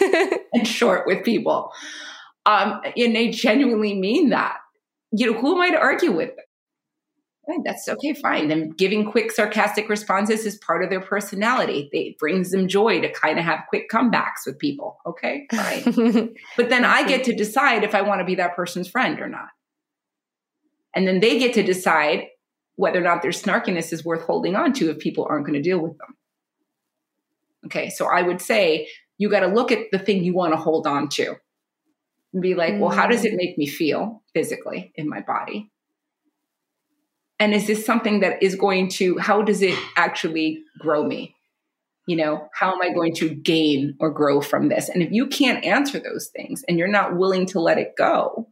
and short with people. Um, and they genuinely mean that you know, who am I to argue with? Right, that's okay, fine. And giving quick, sarcastic responses is part of their personality. It brings them joy to kind of have quick comebacks with people. Okay, fine. but then I get to decide if I want to be that person's friend or not. And then they get to decide whether or not their snarkiness is worth holding on to if people aren't going to deal with them. Okay, so I would say you got to look at the thing you want to hold on to and be like, mm. well, how does it mm. make me feel physically in my body? And is this something that is going to, how does it actually grow me? You know, how am I going to gain or grow from this? And if you can't answer those things and you're not willing to let it go,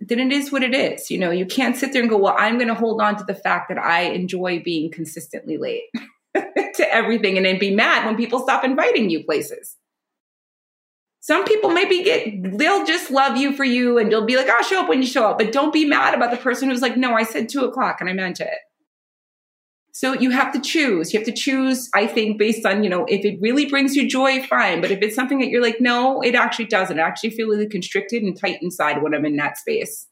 then it is what it is. You know, you can't sit there and go, well, I'm going to hold on to the fact that I enjoy being consistently late to everything and then be mad when people stop inviting you places. Some people maybe get, they'll just love you for you and you'll be like, I'll show up when you show up. But don't be mad about the person who's like, no, I said two o'clock and I meant it. So you have to choose. You have to choose, I think, based on, you know, if it really brings you joy, fine. But if it's something that you're like, no, it actually doesn't. I actually feel really constricted and tight inside when I'm in that space.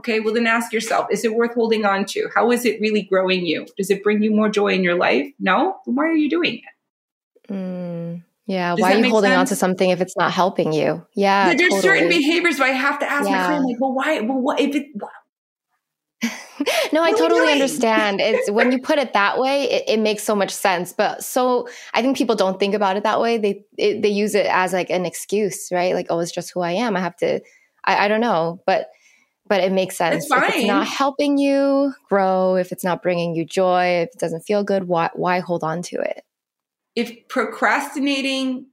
Okay, well, then ask yourself, is it worth holding on to? How is it really growing you? Does it bring you more joy in your life? No? Then why are you doing it? Mm. Yeah. Does why are you holding sense? on to something if it's not helping you? Yeah. there's totally. certain behaviors where I have to ask yeah. my friend, like, well, why? Well, what if it? no, I totally understand. It's when you put it that way, it, it, makes so much sense. But so I think people don't think about it that way. They it, they use it as like an excuse, right? Like, oh, it's just who I am. I have to. I, I don't know, but but it makes sense. It's if it's not helping you grow, if it's not bringing you joy, if it doesn't feel good, why why hold on to it? If procrastinating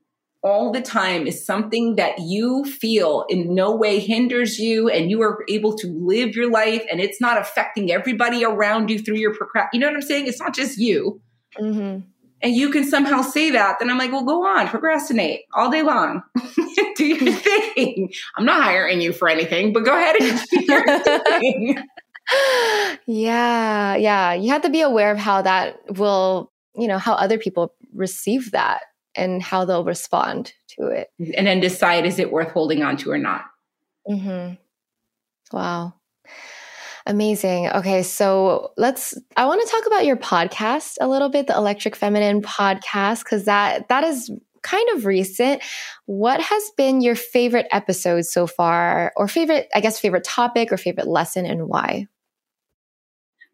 all the time is something that you feel in no way hinders you and you are able to live your life and it's not affecting everybody around you through your procrast you know what i'm saying? It's not just you. Mm-hmm. and you can somehow say that then i'm like well go on procrastinate all day long. Do your thing. I'm not hiring you for anything but go ahead and do your thing. Yeah yeah. You have to be aware of how that will you know how other people receive that and how they'll respond to it. And then decide is it worth holding on to or not. Mm-hmm. Wow. Amazing. Okay, so let's I want to talk about your podcast a little bit, the Electric Feminine podcast cuz that that is kind of recent. What has been your favorite episode so far or favorite I guess favorite topic or favorite lesson and why?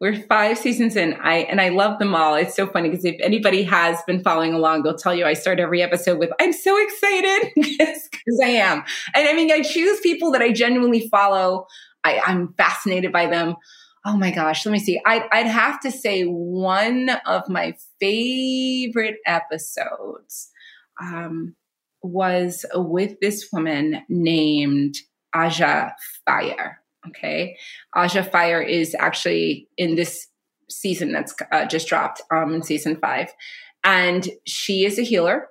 We're five seasons in. I and I love them all. It's so funny because if anybody has been following along, they'll tell you I start every episode with "I'm so excited" because I am. And I mean, I choose people that I genuinely follow. I, I'm fascinated by them. Oh my gosh, let me see. I'd, I'd have to say one of my favorite episodes um, was with this woman named Aja Fire. Okay. Aja Fire is actually in this season that's uh, just dropped um, in season five. And she is a healer.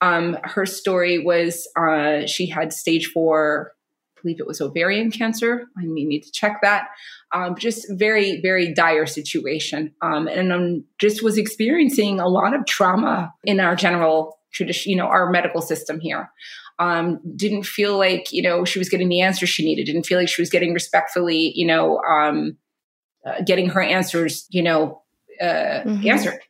Um, her story was uh, she had stage four, I believe it was ovarian cancer. I may need to check that. Um, just very, very dire situation. Um, and um, just was experiencing a lot of trauma in our general tradition, you know, our medical system here. Um, didn't feel like you know she was getting the answers she needed. Didn't feel like she was getting respectfully you know um, uh, getting her answers you know uh, mm-hmm. answered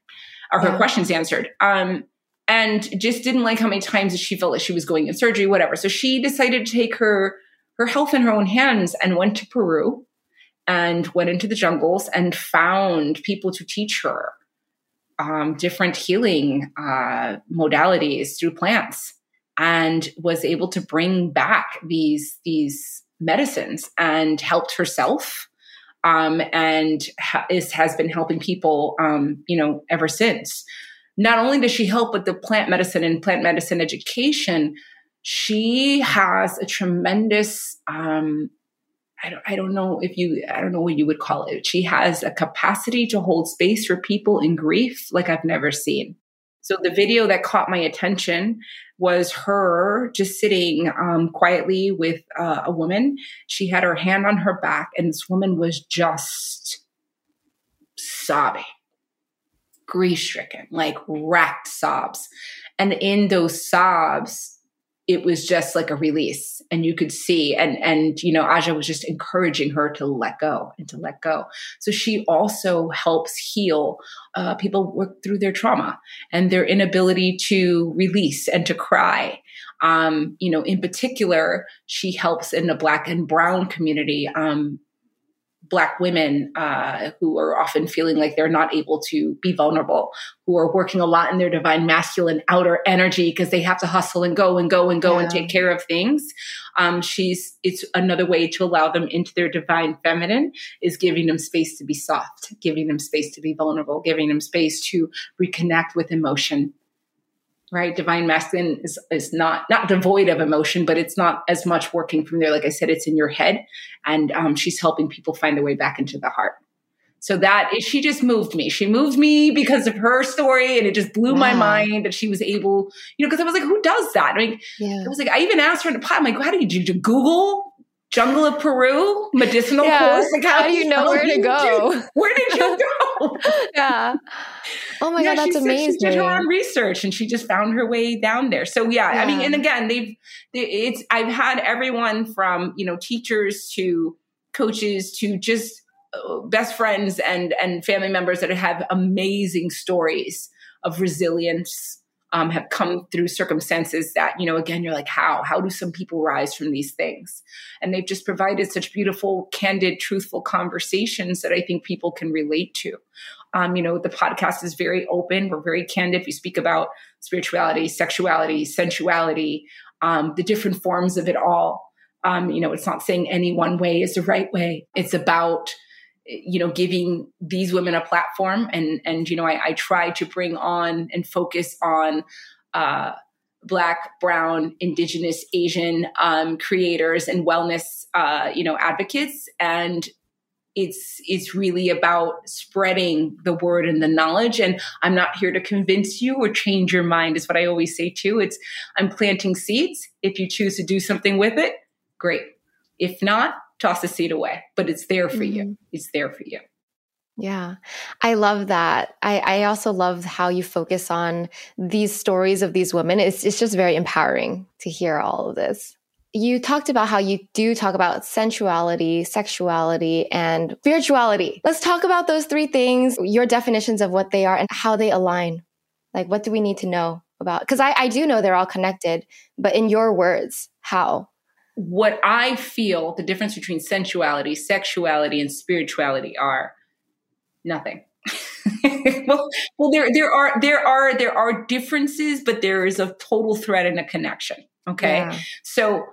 or her yeah. questions answered. Um, and just didn't like how many times she felt like she was going in surgery whatever. So she decided to take her her health in her own hands and went to peru and went into the jungles and found people to teach her um, different healing uh, modalities through plants and was able to bring back these these medicines and helped herself um, and ha- is, has been helping people um, you know ever since. Not only does she help with the plant medicine and plant medicine education she has a tremendous um, I don't, I don't know if you, I don't know what you would call it. She has a capacity to hold space for people in grief like I've never seen. So the video that caught my attention was her just sitting um, quietly with uh, a woman. She had her hand on her back, and this woman was just sobbing, grief stricken, like racked sobs. And in those sobs, it was just like a release and you could see. And and you know aja was just encouraging her to let go and to let go. So she also helps heal uh, people work through their trauma and their inability to release and to cry. Um, you know in particular she helps in the black and brown community um, Black women uh, who are often feeling like they're not able to be vulnerable, who are working a lot in their divine masculine outer energy because they have to hustle and go and go and go yeah. and take care of things. Um, she's it's another way to allow them into their divine feminine is giving them space to be soft, giving them space to be vulnerable, giving them space to reconnect with emotion right divine masculine is, is not not devoid of emotion but it's not as much working from there like i said it's in your head and um, she's helping people find their way back into the heart so that is, she just moved me she moved me because of her story and it just blew wow. my mind that she was able you know because i was like who does that i mean yeah. i was like i even asked her in the pot i'm like how did you, did you google Jungle of Peru, medicinal yeah. course. Like, how, how do you know where to go? You, where did you go? yeah. Oh my yeah, god, that's amazing. She did her own research and she just found her way down there. So yeah, yeah. I mean, and again, they've they, it's I've had everyone from you know teachers to coaches to just uh, best friends and and family members that have amazing stories of resilience um, have come through circumstances that, you know, again, you're like, how? How do some people rise from these things? And they've just provided such beautiful, candid, truthful conversations that I think people can relate to. Um, you know, the podcast is very open. We're very candid. We speak about spirituality, sexuality, sensuality, um, the different forms of it all. Um, you know, it's not saying any one way is the right way. It's about you know giving these women a platform and and you know I, I try to bring on and focus on uh, black brown indigenous asian um, creators and wellness uh, you know advocates and it's it's really about spreading the word and the knowledge and i'm not here to convince you or change your mind is what i always say too it's i'm planting seeds if you choose to do something with it great if not toss the seed away but it's there for mm-hmm. you it's there for you yeah, I love that. I, I also love how you focus on these stories of these women. It's, it's just very empowering to hear all of this. You talked about how you do talk about sensuality, sexuality, and spirituality. Let's talk about those three things, your definitions of what they are and how they align. Like, what do we need to know about? Because I, I do know they're all connected, but in your words, how? What I feel the difference between sensuality, sexuality, and spirituality are nothing. well, well, there there are there are there are differences, but there is a total thread and a connection. Okay, yeah. so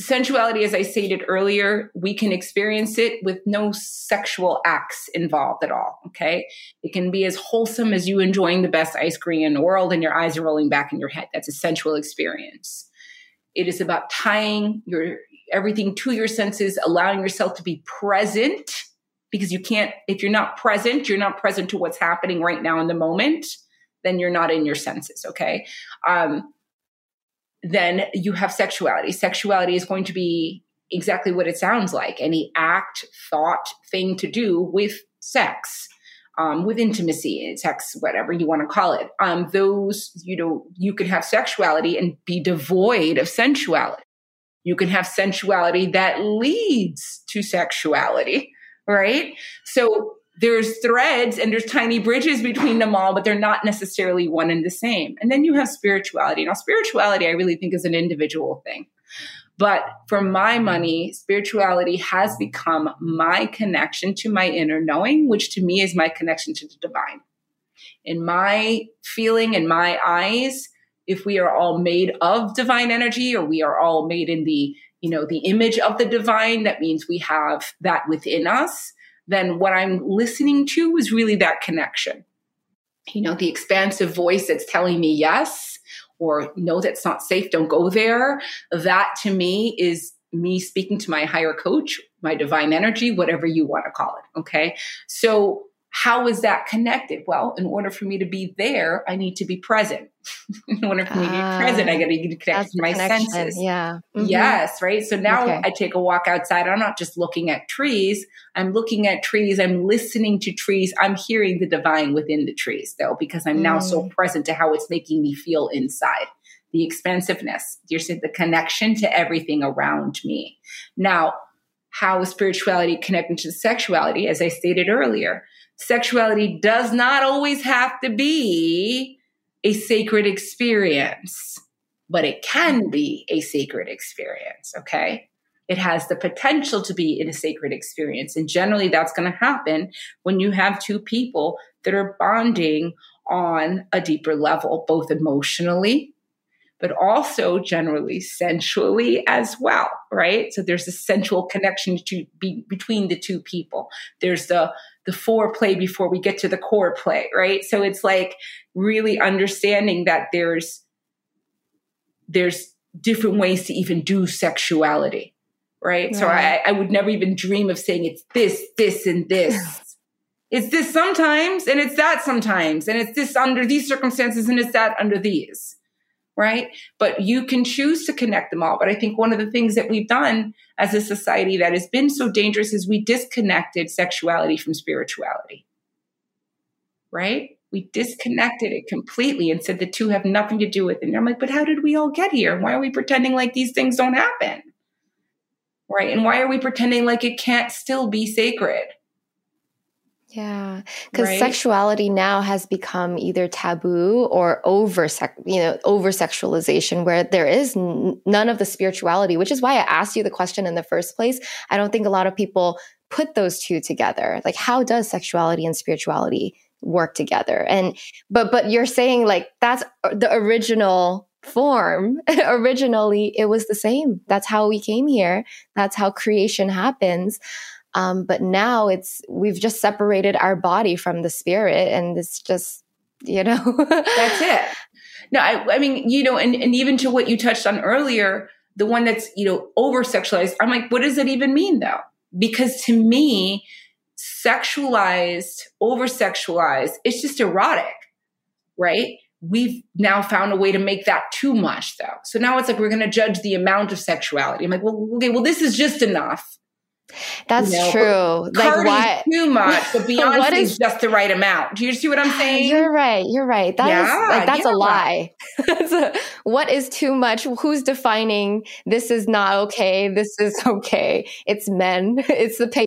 sensuality, as I stated earlier, we can experience it with no sexual acts involved at all. Okay, it can be as wholesome as you enjoying the best ice cream in the world, and your eyes are rolling back in your head. That's a sensual experience. It is about tying your everything to your senses, allowing yourself to be present because you can't if you're not present you're not present to what's happening right now in the moment then you're not in your senses okay um, then you have sexuality. Sexuality is going to be exactly what it sounds like. Any act thought thing to do with sex um, with intimacy sex whatever you want to call it. Um, those you know you can have sexuality and be devoid of sensuality. You can have sensuality that leads to sexuality right? So there's threads and there's tiny bridges between them all, but they're not necessarily one and the same. And then you have spirituality. Now, spirituality, I really think is an individual thing. But for my money, spirituality has become my connection to my inner knowing, which to me is my connection to the divine. In my feeling, in my eyes, if we are all made of divine energy or we are all made in the you know, the image of the divine, that means we have that within us, then what I'm listening to is really that connection. You know, the expansive voice that's telling me yes, or no, that's not safe, don't go there. That to me is me speaking to my higher coach, my divine energy, whatever you want to call it. Okay. So how is that connected? Well, in order for me to be there, I need to be present. in order for me to be present, I got to connect to my connection. senses. Yeah. Mm-hmm. Yes. Right. So now okay. I take a walk outside. I'm not just looking at trees. I'm looking at trees. I'm listening to trees. I'm hearing the divine within the trees, though, because I'm mm. now so mm. present to how it's making me feel inside. The expansiveness, you're saying the connection to everything around me. Now, how is spirituality connected to sexuality? As I stated earlier, sexuality does not always have to be a sacred experience, but it can be a sacred experience. Okay. It has the potential to be in a sacred experience. And generally, that's going to happen when you have two people that are bonding on a deeper level, both emotionally but also generally sensually as well, right? So there's a sensual connection to be between the two people. There's the the foreplay before we get to the core play, right? So it's like really understanding that there's there's different ways to even do sexuality, right? So I, I would never even dream of saying it's this, this, and this. it's this sometimes, and it's that sometimes, and it's this under these circumstances, and it's that under these right? But you can choose to connect them all. But I think one of the things that we've done as a society that has been so dangerous is we disconnected sexuality from spirituality, right? We disconnected it completely and said the two have nothing to do with it. And I'm like, but how did we all get here? Why are we pretending like these things don't happen? Right? And why are we pretending like it can't still be sacred? Yeah, because right? sexuality now has become either taboo or over, you know, over sexualization, where there is n- none of the spirituality. Which is why I asked you the question in the first place. I don't think a lot of people put those two together. Like, how does sexuality and spirituality work together? And but but you're saying like that's uh, the original form. Originally, it was the same. That's how we came here. That's how creation happens. Um, but now it's we've just separated our body from the spirit, and it's just you know? that's it. No, I, I mean, you know, and, and even to what you touched on earlier, the one that's, you know, over sexualized, I'm like, what does that even mean though? Because to me, sexualized, over sexualized, it's just erotic, right? We've now found a way to make that too much though. So now it's like we're going to judge the amount of sexuality. I'm like, well, okay, well, this is just enough. That's you know, true. Like what? Too much, but Beyonce what is just the right amount. Do you see what I'm saying? You're right. You're right. That yeah, is, like that's yeah. a lie. a, what is too much? Who's defining this is not okay? This is okay. It's men. It's the patriarchy.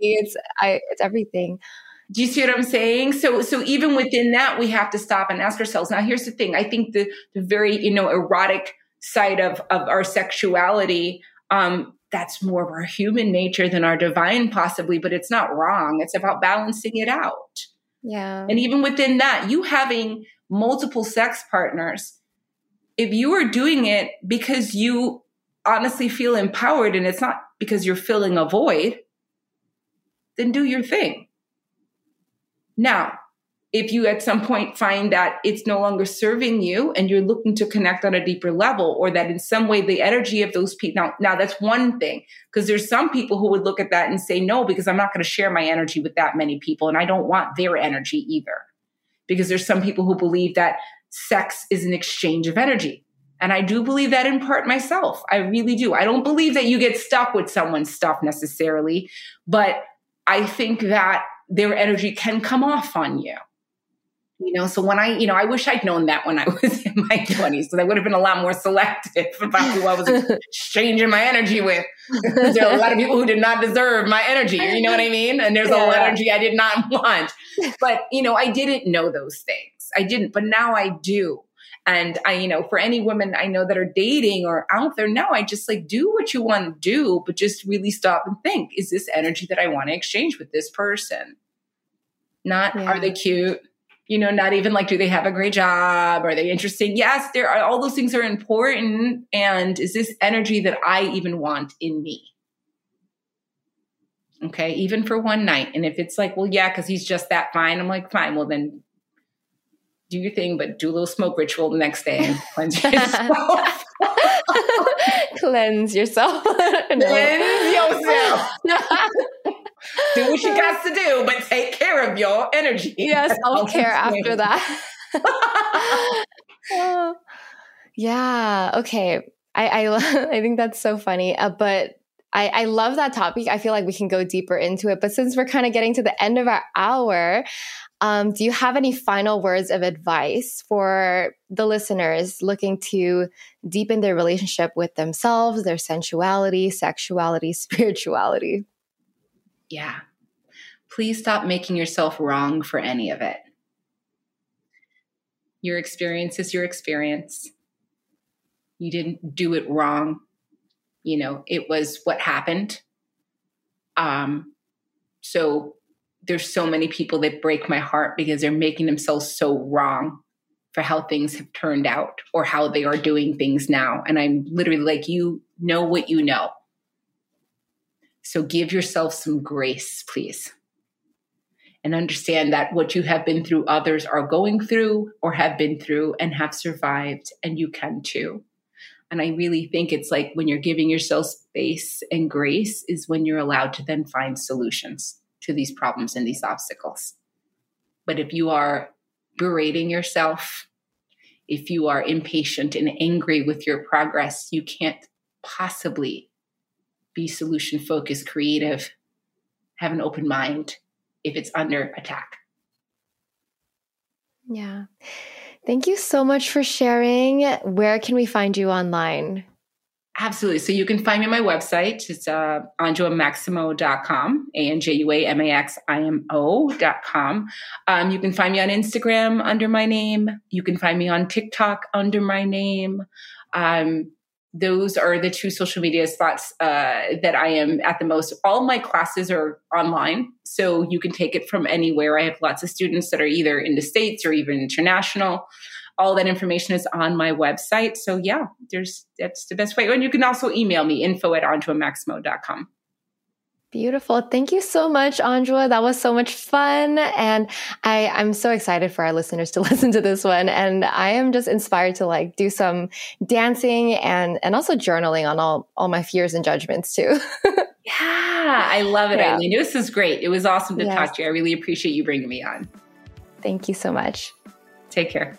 It's I. It's everything. Do you see what I'm saying? So, so even within that, we have to stop and ask ourselves. Now, here's the thing. I think the the very you know erotic side of of our sexuality um, that's more of our human nature than our divine, possibly, but it's not wrong. It's about balancing it out. Yeah. And even within that, you having multiple sex partners, if you are doing it because you honestly feel empowered and it's not because you're filling a void, then do your thing. Now, if you at some point find that it's no longer serving you and you're looking to connect on a deeper level or that in some way the energy of those people now, now that's one thing because there's some people who would look at that and say no because i'm not going to share my energy with that many people and i don't want their energy either. Because there's some people who believe that sex is an exchange of energy. And i do believe that in part myself. I really do. I don't believe that you get stuck with someone's stuff necessarily but i think that their energy can come off on you you know so when i you know i wish i'd known that when i was in my 20s because i would have been a lot more selective about who i was exchanging my energy with there are a lot of people who did not deserve my energy you know what i mean and there's yeah. a lot of energy i did not want but you know i didn't know those things i didn't but now i do and I, you know, for any women I know that are dating or out there now, I just like do what you want to do, but just really stop and think, is this energy that I want to exchange with this person? Not yeah. are they cute? You know, not even like, do they have a great job? Are they interesting? Yes, there are all those things are important. And is this energy that I even want in me? Okay, even for one night. And if it's like, well, yeah, because he's just that fine, I'm like, fine, well, then do your thing, but do a little smoke ritual the next day and cleanse yourself. cleanse yourself. cleanse yourself do what you got to do, but take care of your energy. Yes, self care after that. yeah. Okay. I I, I think that's so funny. Uh, but I, I love that topic. I feel like we can go deeper into it. But since we're kind of getting to the end of our hour, um, do you have any final words of advice for the listeners looking to deepen their relationship with themselves, their sensuality, sexuality, spirituality? Yeah. Please stop making yourself wrong for any of it. Your experience is your experience. You didn't do it wrong. You know, it was what happened. Um, so there's so many people that break my heart because they're making themselves so wrong for how things have turned out or how they are doing things now. And I'm literally like, you know what you know. So give yourself some grace, please. And understand that what you have been through, others are going through or have been through and have survived, and you can too. And I really think it's like when you're giving yourself space and grace, is when you're allowed to then find solutions to these problems and these obstacles. But if you are berating yourself, if you are impatient and angry with your progress, you can't possibly be solution focused, creative, have an open mind if it's under attack. Yeah. Thank you so much for sharing. Where can we find you online? Absolutely. So you can find me on my website. It's uh, anjuamaximo.com, A-N-J-U-A-M-A-X-I-M-O.com. Um, you can find me on Instagram under my name. You can find me on TikTok under my name. Um, those are the two social media spots uh, that I am at the most. All my classes are online, so you can take it from anywhere. I have lots of students that are either in the States or even international. All that information is on my website. So yeah, there's that's the best way. And you can also email me info at anjuamaximo.com. Beautiful. Thank you so much, Anjua. That was so much fun. And I, I'm so excited for our listeners to listen to this one. And I am just inspired to like do some dancing and, and also journaling on all, all my fears and judgments too. yeah, I love it, yeah. Eileen. This is great. It was awesome to yes. talk to you. I really appreciate you bringing me on. Thank you so much. Take care.